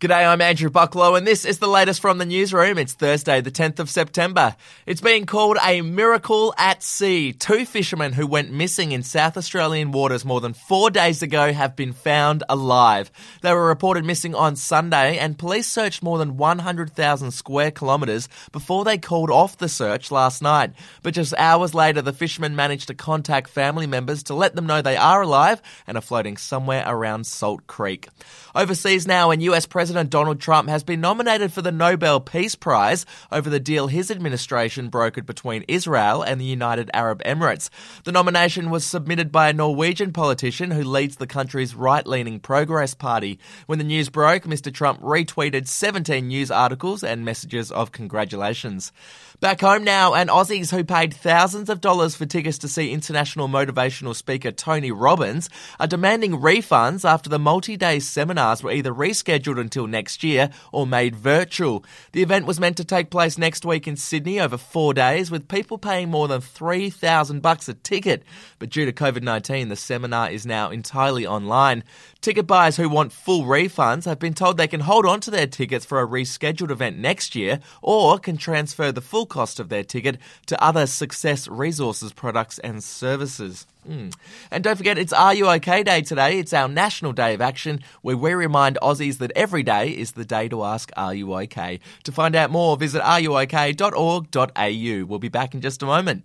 G'day, I'm Andrew Bucklow, and this is the latest from the newsroom. It's Thursday, the 10th of September. It's being called a miracle at sea. Two fishermen who went missing in South Australian waters more than four days ago have been found alive. They were reported missing on Sunday, and police searched more than 100,000 square kilometres before they called off the search last night. But just hours later, the fishermen managed to contact family members to let them know they are alive and are floating somewhere around Salt Creek. Overseas now, and US President President Donald Trump has been nominated for the Nobel Peace Prize over the deal his administration brokered between Israel and the United Arab Emirates. The nomination was submitted by a Norwegian politician who leads the country's right leaning Progress Party. When the news broke, Mr. Trump retweeted 17 news articles and messages of congratulations. Back home now, and Aussies who paid thousands of dollars for tickets to see international motivational speaker Tony Robbins are demanding refunds after the multi day seminars were either rescheduled until next year or made virtual. The event was meant to take place next week in Sydney over four days, with people paying more than 3,000 bucks a ticket. But due to COVID 19, the seminar is now entirely online. Ticket buyers who want full refunds have been told they can hold on to their tickets for a rescheduled event next year or can transfer the full cost of their ticket to other Success Resources products and services. Mm. And don't forget, it's Are You OK Day today. It's our national day of action where we remind Aussies that every day is the day to ask, Are you OK? To find out more, visit areyouok.org.au. We'll be back in just a moment.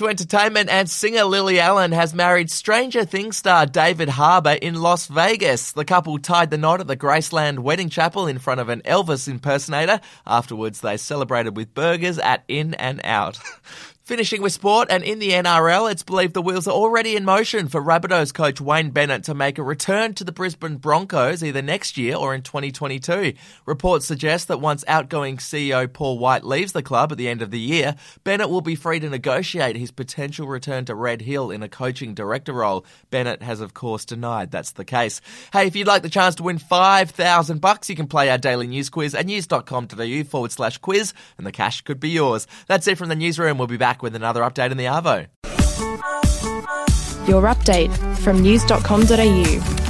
To entertainment and singer Lily Allen has married Stranger Things star David Harbour in Las Vegas. The couple tied the knot at the Graceland Wedding Chapel in front of an Elvis impersonator. Afterwards, they celebrated with burgers at In and Out. Finishing with sport, and in the NRL, it's believed the wheels are already in motion for Rabbitohs coach Wayne Bennett to make a return to the Brisbane Broncos either next year or in 2022. Reports suggest that once outgoing CEO Paul White leaves the club at the end of the year, Bennett will be free to negotiate his potential return to Red Hill in a coaching director role. Bennett has, of course, denied that's the case. Hey, if you'd like the chance to win 5,000 bucks, you can play our daily news quiz at news.com.au forward slash quiz, and the cash could be yours. That's it from the newsroom. We'll be back with another update in the Arvo. Your update from news.com.au.